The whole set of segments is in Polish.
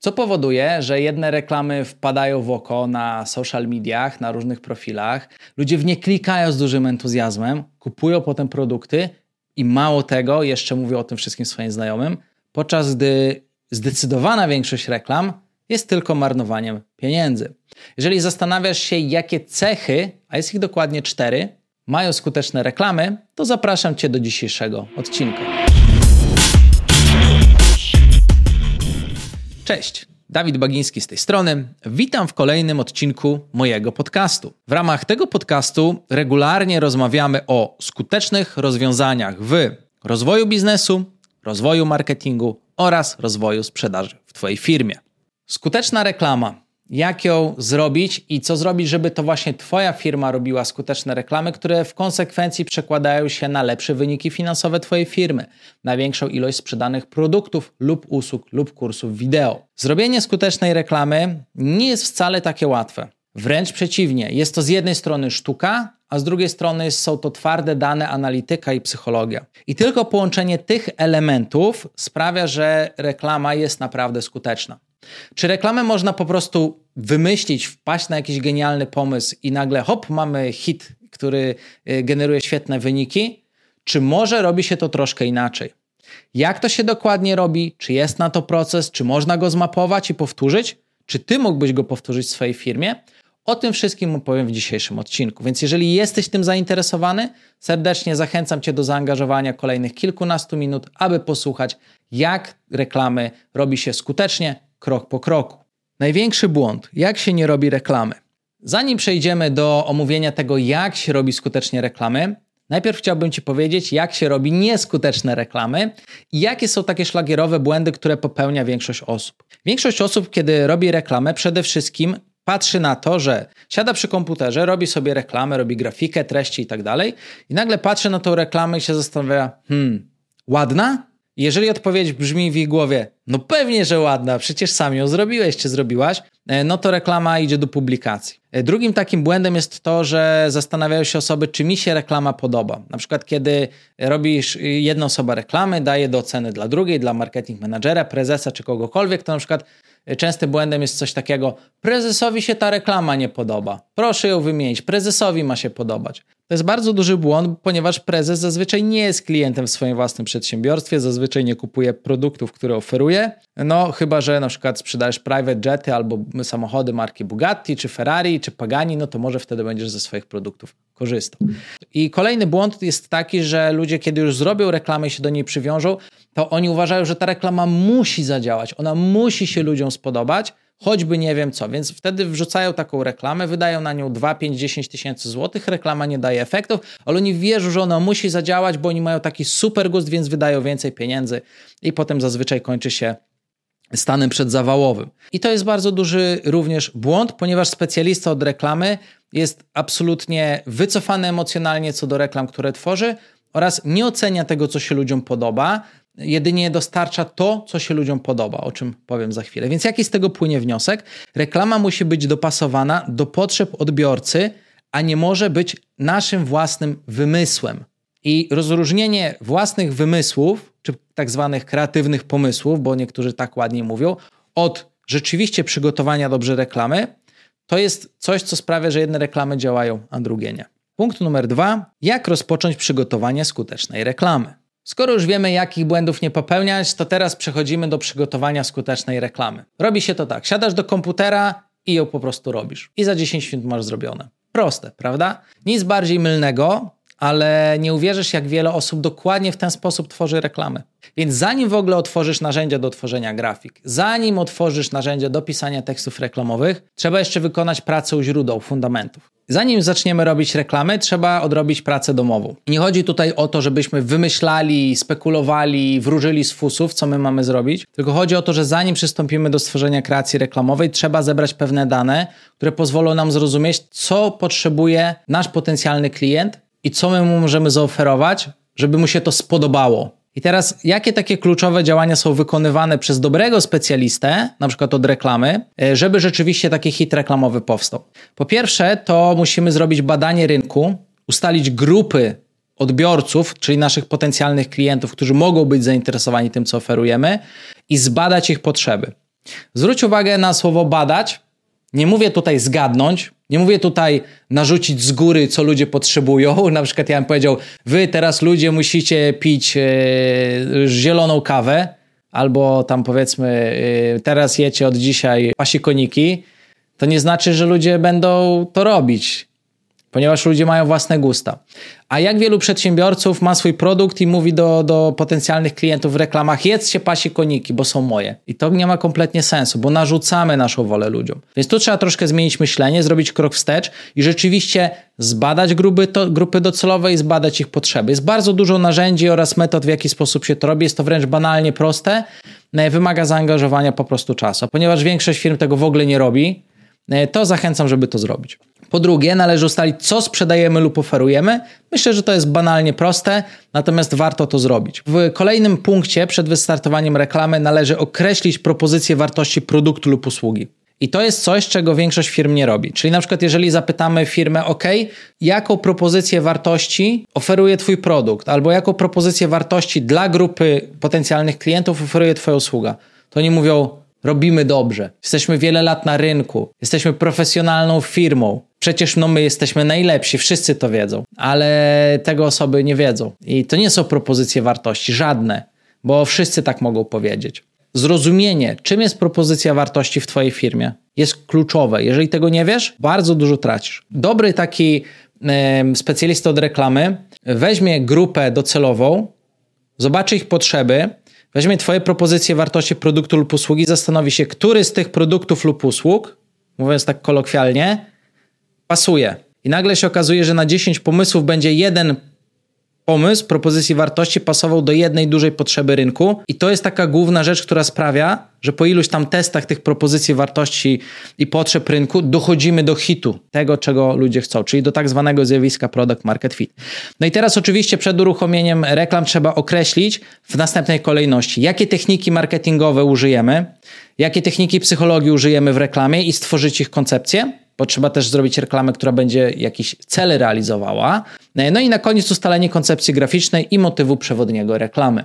Co powoduje, że jedne reklamy wpadają w oko na social mediach, na różnych profilach. Ludzie w nie klikają z dużym entuzjazmem, kupują potem produkty i mało tego, jeszcze mówią o tym wszystkim swoim znajomym, podczas gdy zdecydowana większość reklam jest tylko marnowaniem pieniędzy. Jeżeli zastanawiasz się, jakie cechy, a jest ich dokładnie cztery, mają skuteczne reklamy, to zapraszam Cię do dzisiejszego odcinka. Cześć, Dawid Bagiński z tej strony. Witam w kolejnym odcinku mojego podcastu. W ramach tego podcastu regularnie rozmawiamy o skutecznych rozwiązaniach w rozwoju biznesu, rozwoju marketingu oraz rozwoju sprzedaży w Twojej firmie. Skuteczna reklama jak ją zrobić i co zrobić, żeby to właśnie Twoja firma robiła skuteczne reklamy, które w konsekwencji przekładają się na lepsze wyniki finansowe Twojej firmy, na większą ilość sprzedanych produktów lub usług lub kursów wideo. Zrobienie skutecznej reklamy nie jest wcale takie łatwe. Wręcz przeciwnie, jest to z jednej strony sztuka, a z drugiej strony są to twarde dane analityka i psychologia. I tylko połączenie tych elementów sprawia, że reklama jest naprawdę skuteczna. Czy reklamę można po prostu wymyślić, wpaść na jakiś genialny pomysł i nagle hop, mamy hit, który y, generuje świetne wyniki? Czy może robi się to troszkę inaczej? Jak to się dokładnie robi? Czy jest na to proces? Czy można go zmapować i powtórzyć? Czy ty mógłbyś go powtórzyć w swojej firmie? O tym wszystkim opowiem w dzisiejszym odcinku. Więc jeżeli jesteś tym zainteresowany, serdecznie zachęcam Cię do zaangażowania kolejnych kilkunastu minut, aby posłuchać, jak reklamy robi się skutecznie, krok po kroku. Największy błąd, jak się nie robi reklamy. Zanim przejdziemy do omówienia tego, jak się robi skutecznie reklamy, najpierw chciałbym Ci powiedzieć, jak się robi nieskuteczne reklamy i jakie są takie szlagierowe błędy, które popełnia większość osób. Większość osób, kiedy robi reklamę, przede wszystkim patrzy na to, że siada przy komputerze, robi sobie reklamę, robi grafikę, treści i tak dalej, i nagle patrzy na tą reklamę i się zastanawia, hmm, ładna? Jeżeli odpowiedź brzmi w ich głowie, no pewnie, że ładna, przecież sam ją zrobiłeś czy zrobiłaś, e, no to reklama idzie do publikacji. E, drugim takim błędem jest to, że zastanawiają się osoby, czy mi się reklama podoba. Na przykład, kiedy robisz jedna osoba reklamy, daje do oceny dla drugiej, dla marketing managera, prezesa czy kogokolwiek, to na przykład Częstym błędem jest coś takiego: prezesowi się ta reklama nie podoba. Proszę ją wymienić. Prezesowi ma się podobać. To jest bardzo duży błąd, ponieważ prezes zazwyczaj nie jest klientem w swoim własnym przedsiębiorstwie, zazwyczaj nie kupuje produktów, które oferuje. No, chyba że na przykład sprzedajesz private jety albo samochody marki Bugatti, czy Ferrari, czy Pagani, no to może wtedy będziesz ze swoich produktów korzystał. I kolejny błąd jest taki, że ludzie, kiedy już zrobią reklamę i się do niej przywiążą, to oni uważają, że ta reklama musi zadziałać, ona musi się ludziom spodobać, choćby nie wiem co. Więc wtedy wrzucają taką reklamę, wydają na nią 2, 5, 10 tysięcy złotych, reklama nie daje efektów, ale oni wierzą, że ona musi zadziałać, bo oni mają taki super gust, więc wydają więcej pieniędzy i potem zazwyczaj kończy się stanem przedzawałowym. I to jest bardzo duży również błąd, ponieważ specjalista od reklamy jest absolutnie wycofany emocjonalnie co do reklam, które tworzy oraz nie ocenia tego, co się ludziom podoba, jedynie dostarcza to, co się ludziom podoba, o czym powiem za chwilę. Więc jaki z tego płynie wniosek? Reklama musi być dopasowana do potrzeb odbiorcy, a nie może być naszym własnym wymysłem. I rozróżnienie własnych wymysłów, czy tak zwanych kreatywnych pomysłów, bo niektórzy tak ładnie mówią, od rzeczywiście przygotowania dobrze reklamy, to jest coś, co sprawia, że jedne reklamy działają, a drugie nie. Punkt numer dwa. Jak rozpocząć przygotowanie skutecznej reklamy? Skoro już wiemy, jakich błędów nie popełniać, to teraz przechodzimy do przygotowania skutecznej reklamy. Robi się to tak: siadasz do komputera i ją po prostu robisz. I za 10 minut masz zrobione. Proste, prawda? Nic bardziej mylnego, ale nie uwierzysz, jak wiele osób dokładnie w ten sposób tworzy reklamy. Więc zanim w ogóle otworzysz narzędzia do tworzenia grafik, zanim otworzysz narzędzia do pisania tekstów reklamowych, trzeba jeszcze wykonać pracę u źródeł, fundamentów. Zanim zaczniemy robić reklamy, trzeba odrobić pracę domową. Nie chodzi tutaj o to, żebyśmy wymyślali, spekulowali, wróżyli z fusów, co my mamy zrobić, tylko chodzi o to, że zanim przystąpimy do stworzenia kreacji reklamowej, trzeba zebrać pewne dane, które pozwolą nam zrozumieć, co potrzebuje nasz potencjalny klient i co my mu możemy zaoferować, żeby mu się to spodobało. I teraz, jakie takie kluczowe działania są wykonywane przez dobrego specjalistę, na przykład od reklamy, e, żeby rzeczywiście taki hit reklamowy powstał? Po pierwsze, to musimy zrobić badanie rynku, ustalić grupy odbiorców, czyli naszych potencjalnych klientów, którzy mogą być zainteresowani tym, co oferujemy, i zbadać ich potrzeby. Zwróć uwagę na słowo badać. Nie mówię tutaj zgadnąć, nie mówię tutaj narzucić z góry, co ludzie potrzebują. Na przykład ja bym powiedział, wy teraz ludzie musicie pić e, zieloną kawę, albo tam powiedzmy, e, teraz jecie od dzisiaj pasikoniki. To nie znaczy, że ludzie będą to robić ponieważ ludzie mają własne gusta. A jak wielu przedsiębiorców ma swój produkt i mówi do, do potencjalnych klientów w reklamach: jedzcie pasi koniki, bo są moje. I to nie ma kompletnie sensu, bo narzucamy naszą wolę ludziom. Więc tu trzeba troszkę zmienić myślenie, zrobić krok wstecz i rzeczywiście zbadać grupy, to, grupy docelowe i zbadać ich potrzeby. Jest bardzo dużo narzędzi oraz metod, w jaki sposób się to robi. Jest to wręcz banalnie proste. No wymaga zaangażowania po prostu czasu. Ponieważ większość firm tego w ogóle nie robi, E, to zachęcam, żeby to zrobić. Po drugie, należy ustalić, co sprzedajemy lub oferujemy. Myślę, że to jest banalnie proste, natomiast warto to zrobić. W kolejnym punkcie przed wystartowaniem reklamy należy określić propozycję wartości produktu lub usługi. I to jest coś, czego większość firm nie robi. Czyli na przykład, jeżeli zapytamy firmę, OK, jaką propozycję wartości oferuje Twój produkt, albo jaką propozycję wartości dla grupy potencjalnych klientów oferuje Twoja usługa, to oni mówią, robimy dobrze. Jesteśmy wiele lat na rynku, jesteśmy profesjonalną firmą. Przecież no my jesteśmy najlepsi, wszyscy to wiedzą, ale tego osoby nie wiedzą. I to nie są propozycje wartości, żadne, bo wszyscy tak mogą powiedzieć. Zrozumienie, czym jest propozycja wartości w Twojej firmie, jest kluczowe. Jeżeli tego nie wiesz, bardzo dużo tracisz. Dobry taki specjalista od reklamy weźmie grupę docelową, zobaczy ich potrzeby, weźmie Twoje propozycje wartości produktu lub usługi, zastanowi się, który z tych produktów lub usług, mówiąc tak kolokwialnie, pasuje. I nagle się okazuje, że na 10 pomysłów będzie jeden pomysł propozycji wartości pasował do jednej dużej potrzeby rynku i to jest taka główna rzecz, która sprawia, że po iluś tam testach tych propozycji wartości i potrzeb rynku dochodzimy do hitu, tego czego ludzie chcą, czyli do tak zwanego zjawiska product market fit. No i teraz oczywiście przed uruchomieniem reklam trzeba określić w następnej kolejności, jakie techniki marketingowe użyjemy, jakie techniki psychologii użyjemy w reklamie i stworzyć ich koncepcję bo trzeba też zrobić reklamę, która będzie jakiś cel realizowała. No i na koniec ustalenie koncepcji graficznej i motywu przewodniego reklamy.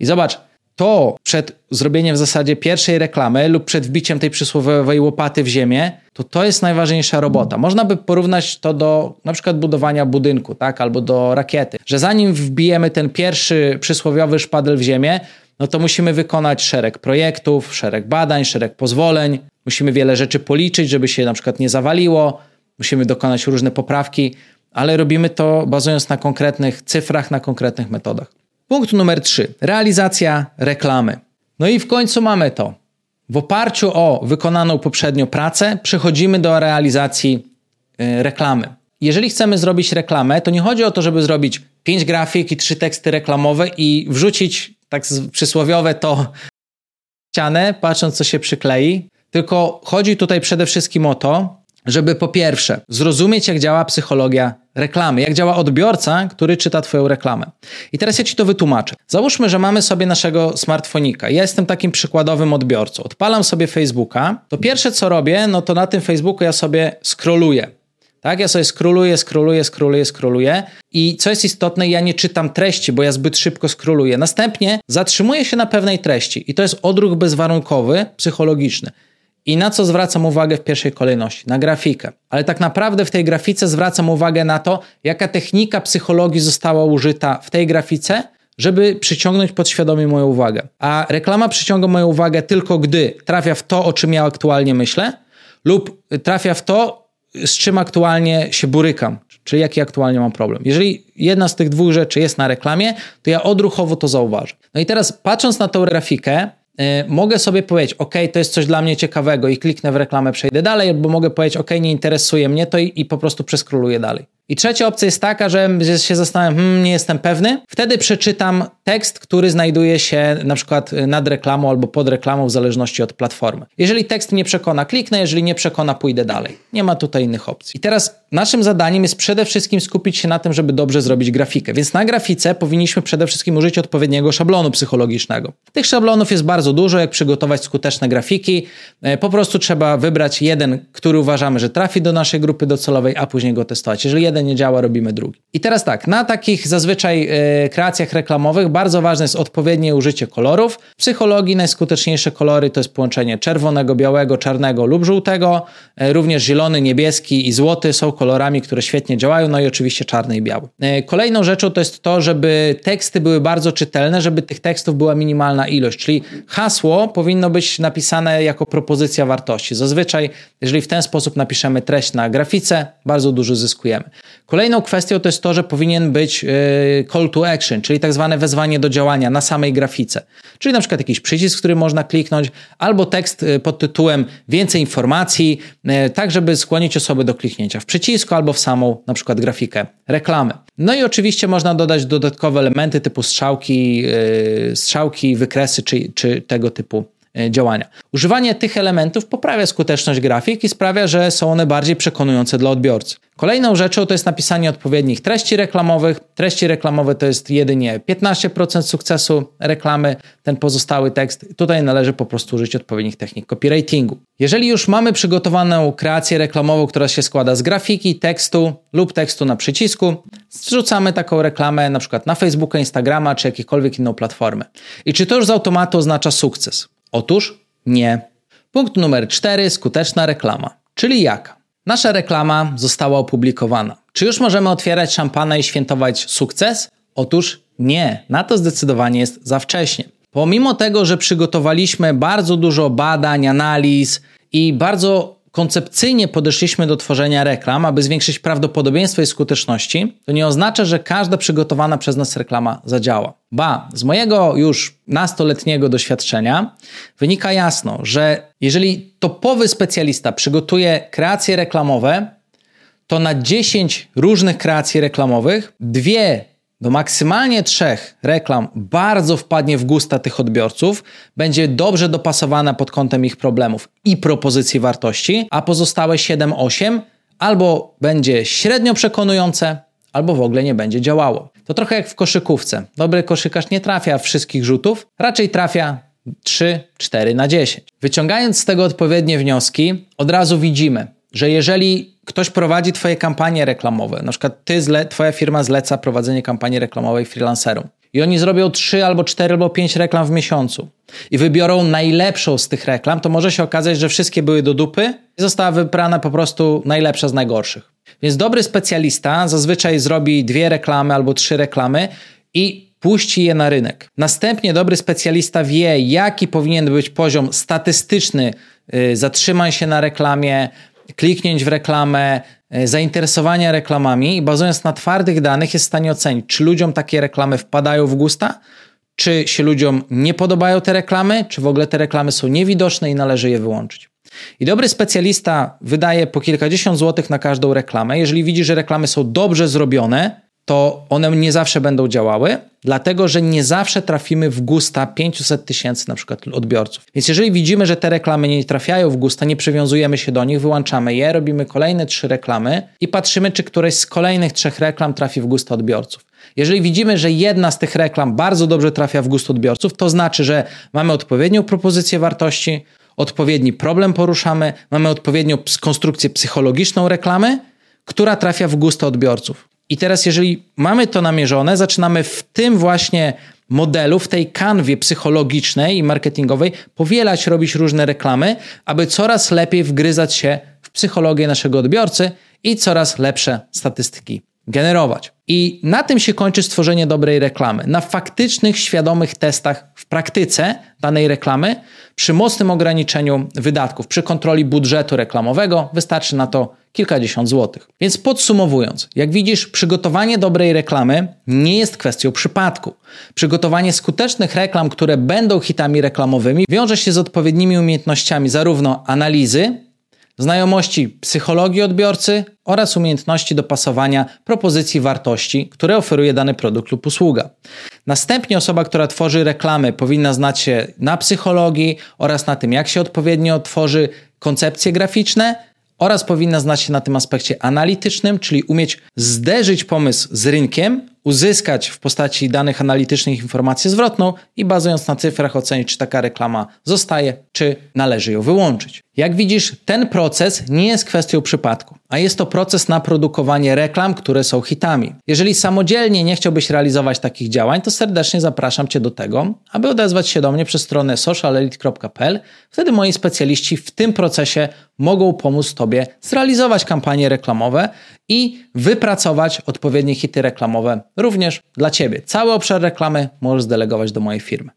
I zobacz, to przed zrobieniem w zasadzie pierwszej reklamy lub przed wbiciem tej przysłowiowej łopaty w ziemię, to to jest najważniejsza robota. Można by porównać to do na przykład budowania budynku, tak, albo do rakiety, że zanim wbijemy ten pierwszy przysłowiowy szpadel w ziemię, no to musimy wykonać szereg projektów, szereg badań, szereg pozwoleń, musimy wiele rzeczy policzyć, żeby się na przykład nie zawaliło, musimy dokonać różne poprawki, ale robimy to bazując na konkretnych cyfrach, na konkretnych metodach. Punkt numer 3. Realizacja reklamy. No i w końcu mamy to. W oparciu o wykonaną poprzednio pracę przechodzimy do realizacji y, reklamy. Jeżeli chcemy zrobić reklamę, to nie chodzi o to, żeby zrobić pięć grafik i trzy teksty reklamowe i wrzucić tak przysłowiowe to ścianę, patrząc co się przyklei, tylko chodzi tutaj przede wszystkim o to, żeby po pierwsze zrozumieć, jak działa psychologia reklamy, jak działa odbiorca, który czyta Twoją reklamę. I teraz ja Ci to wytłumaczę. Załóżmy, że mamy sobie naszego smartfonika. Ja jestem takim przykładowym odbiorcą. Odpalam sobie Facebooka. To pierwsze, co robię, no to na tym Facebooku ja sobie scrolluję. Tak, ja sobie scrolluję, scrolluję, scrolluję, scrolluję i co jest istotne, ja nie czytam treści, bo ja zbyt szybko scrolluję. Następnie zatrzymuję się na pewnej treści i to jest odruch bezwarunkowy, psychologiczny. I na co zwracam uwagę w pierwszej kolejności? Na grafikę. Ale tak naprawdę w tej grafice zwracam uwagę na to, jaka technika psychologii została użyta w tej grafice, żeby przyciągnąć podświadomie moją uwagę. A reklama przyciąga moją uwagę tylko gdy trafia w to, o czym ja aktualnie myślę, lub trafia w to, z czym aktualnie się borykam, czyli jaki aktualnie mam problem. Jeżeli jedna z tych dwóch rzeczy jest na reklamie, to ja odruchowo to zauważę. No i teraz patrząc na tą grafikę, mogę sobie powiedzieć, OK, to jest coś dla mnie ciekawego i kliknę w reklamę, przejdę dalej, albo mogę powiedzieć, OK, nie interesuje mnie to i, i po prostu przeskroluję dalej. I trzecia opcja jest taka, że się zastanawiam, hmm, nie jestem pewny. Wtedy przeczytam tekst, który znajduje się na przykład nad reklamą albo pod reklamą, w zależności od platformy. Jeżeli tekst mnie przekona, kliknę, jeżeli nie przekona, pójdę dalej. Nie ma tutaj innych opcji. I teraz naszym zadaniem jest przede wszystkim skupić się na tym, żeby dobrze zrobić grafikę. Więc na grafice powinniśmy przede wszystkim użyć odpowiedniego szablonu psychologicznego. Tych szablonów jest bardzo dużo, jak przygotować skuteczne grafiki. E, po prostu trzeba wybrać jeden, który uważamy, że trafi do naszej grupy docelowej, a później go testować. Jeżeli jeden nie działa, robimy drugi. I teraz tak, na takich zazwyczaj e, kreacjach reklamowych bardzo ważne jest odpowiednie użycie kolorów. W psychologii najskuteczniejsze kolory to jest połączenie czerwonego, białego, czarnego lub żółtego. E, również zielony, niebieski i złoty są kolorami, które świetnie działają, no i oczywiście czarny i biały. E, kolejną rzeczą to jest to, żeby teksty były bardzo czytelne, żeby tych tekstów była minimalna ilość, czyli hasło powinno być napisane jako propozycja wartości. Zazwyczaj, jeżeli w ten sposób napiszemy treść na grafice, bardzo dużo zyskujemy. Kolejną kwestią to jest to, że powinien być e, call to action, czyli tak zwane wezwanie do działania na samej grafice. Czyli na przykład jakiś przycisk, który można kliknąć, albo tekst e, pod tytułem więcej informacji, e, tak żeby skłonić osoby do kliknięcia w przycisku albo w samą na przykład grafikę reklamy. No i oczywiście można dodać dodatkowe elementy typu strzałki, strzałki wykresy czy, czy tego typu działania. Używanie tych elementów poprawia skuteczność grafik i sprawia, że są one bardziej przekonujące dla odbiorcy. Kolejną rzeczą to jest napisanie odpowiednich treści reklamowych. Treści reklamowe to jest jedynie 15% sukcesu reklamy, ten pozostały tekst. Tutaj należy po prostu użyć odpowiednich technik copywritingu. Jeżeli już mamy przygotowaną kreację reklamową, która się składa z grafiki, tekstu lub tekstu na przycisku, zrzucamy taką reklamę na przykład na Facebooka, Instagrama czy jakiekolwiek inną platformę. I czy to już z automatu oznacza sukces? Otóż nie. Punkt numer cztery: skuteczna reklama. Czyli jaka? Nasza reklama została opublikowana. Czy już możemy otwierać szampana i świętować sukces? Otóż nie. Na to zdecydowanie jest za wcześnie. Pomimo tego, że przygotowaliśmy bardzo dużo badań, analiz i bardzo koncepcyjnie podeszliśmy do tworzenia reklam, aby zwiększyć prawdopodobieństwo jej skuteczności, to nie oznacza, że każda przygotowana przez nas reklama zadziała. Ba, z mojego już nastoletniego doświadczenia wynika jasno, że jeżeli topowy specjalista przygotuje kreacje reklamowe, to na 10 różnych kreacji reklamowych dwie do maksymalnie trzech reklam bardzo wpadnie w gusta tych odbiorców, będzie dobrze dopasowana pod kątem ich problemów i propozycji wartości, a pozostałe 7-8 albo będzie średnio przekonujące, albo w ogóle nie będzie działało. To trochę jak w koszykówce. Dobry koszykarz nie trafia wszystkich rzutów, raczej trafia 3-4 na 10. Wyciągając z tego odpowiednie wnioski, od razu widzimy, że jeżeli ktoś prowadzi twoje kampanie reklamowe, na przykład ty, zle, twoja firma zleca prowadzenie kampanii reklamowej freelancerom i oni zrobią 3 albo 4 albo 5 reklam w miesiącu i wybiorą najlepszą z tych reklam, to może się okazać, że wszystkie były do dupy i została wybrana po prostu najlepsza z najgorszych. Więc dobry specjalista zazwyczaj zrobi dwie reklamy albo trzy reklamy i puści je na rynek. Następnie dobry specjalista wie, jaki powinien być poziom statystyczny yy, zatrzymań się na reklamie, kliknięć w reklamę, e, zainteresowania reklamami i bazując na twardych danych jest w stanie ocenić, czy ludziom takie reklamy wpadają w gusta, czy się ludziom nie podobają te reklamy, czy w ogóle te reklamy są niewidoczne i należy je wyłączyć. I dobry specjalista wydaje po kilkadziesiąt złotych na każdą reklamę. Jeżeli widzi, że reklamy są dobrze zrobione, to one nie zawsze będą działały, dlatego że nie zawsze trafimy w gusta 500 tysięcy na przykład odbiorców. Więc jeżeli widzimy, że te reklamy nie trafiają w gusta, nie przywiązujemy się do nich, wyłączamy je, robimy kolejne trzy reklamy i patrzymy, czy któreś z kolejnych trzech reklam trafi w gusta odbiorców. Jeżeli widzimy, że jedna z tych reklam bardzo dobrze trafia w gust odbiorców, to znaczy, że mamy odpowiednią propozycję wartości, odpowiedni problem poruszamy, mamy odpowiednią konstrukcję psychologiczną reklamy, która trafia w gust odbiorców. I teraz, jeżeli mamy to namierzone, zaczynamy w tym właśnie modelu, w tej kanwie psychologicznej i marketingowej powielać, robić różne reklamy, aby coraz lepiej wgryzać się w psychologię naszego odbiorcy i coraz lepsze statystyki generować. I na tym się kończy stworzenie dobrej reklamy. Na faktycznych, świadomych testach w praktyce danej reklamy, przy mocnym ograniczeniu wydatków, przy kontroli budżetu reklamowego, wystarczy na to kilkadziesiąt złotych. Więc podsumowując, jak widzisz, przygotowanie dobrej reklamy nie jest kwestią przypadku. Przygotowanie skutecznych reklam, które będą hitami reklamowymi, wiąże się z odpowiednimi umiejętnościami zarówno analizy, znajomości psychologii odbiorcy oraz umiejętności dopasowania propozycji wartości, które oferuje dany produkt lub usługa. Następnie osoba, która tworzy reklamy, powinna znać się na psychologii oraz na tym, jak się odpowiednio tworzy koncepcje graficzne, oraz powinna znać się na tym aspekcie analitycznym, czyli umieć zderzyć pomysł z rynkiem uzyskać w postaci danych analitycznych informację zwrotną i bazując na cyfrach ocenić, czy taka reklama zostaje, czy należy ją wyłączyć. Jak widzisz, ten proces nie jest kwestią przypadku, a jest to proces na produkowanie reklam, które są hitami. Jeżeli samodzielnie nie chciałbyś realizować takich działań, to serdecznie zapraszam Cię do tego, aby odezwać się do mnie przez stronę socialelite.pl. Wtedy moi specjaliści w tym procesie mogą pomóc Tobie zrealizować kampanie reklamowe i wypracować odpowiednie hity reklamowe również dla Ciebie. Cały obszar reklamy możesz zdelegować do mojej firmy.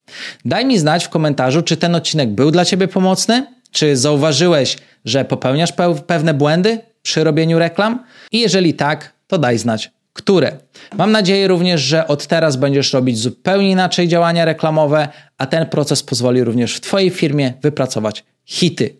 Daj mi znać w komentarzu, czy ten odcinek był dla Ciebie pomocny, czy zauważyłeś, że popełniasz pewne błędy przy robieniu reklam? I jeżeli tak, to daj znać, które. Mam nadzieję również, że od teraz będziesz robić zupełnie inaczej działania reklamowe, a ten proces pozwoli również w Twojej firmie wypracować hity,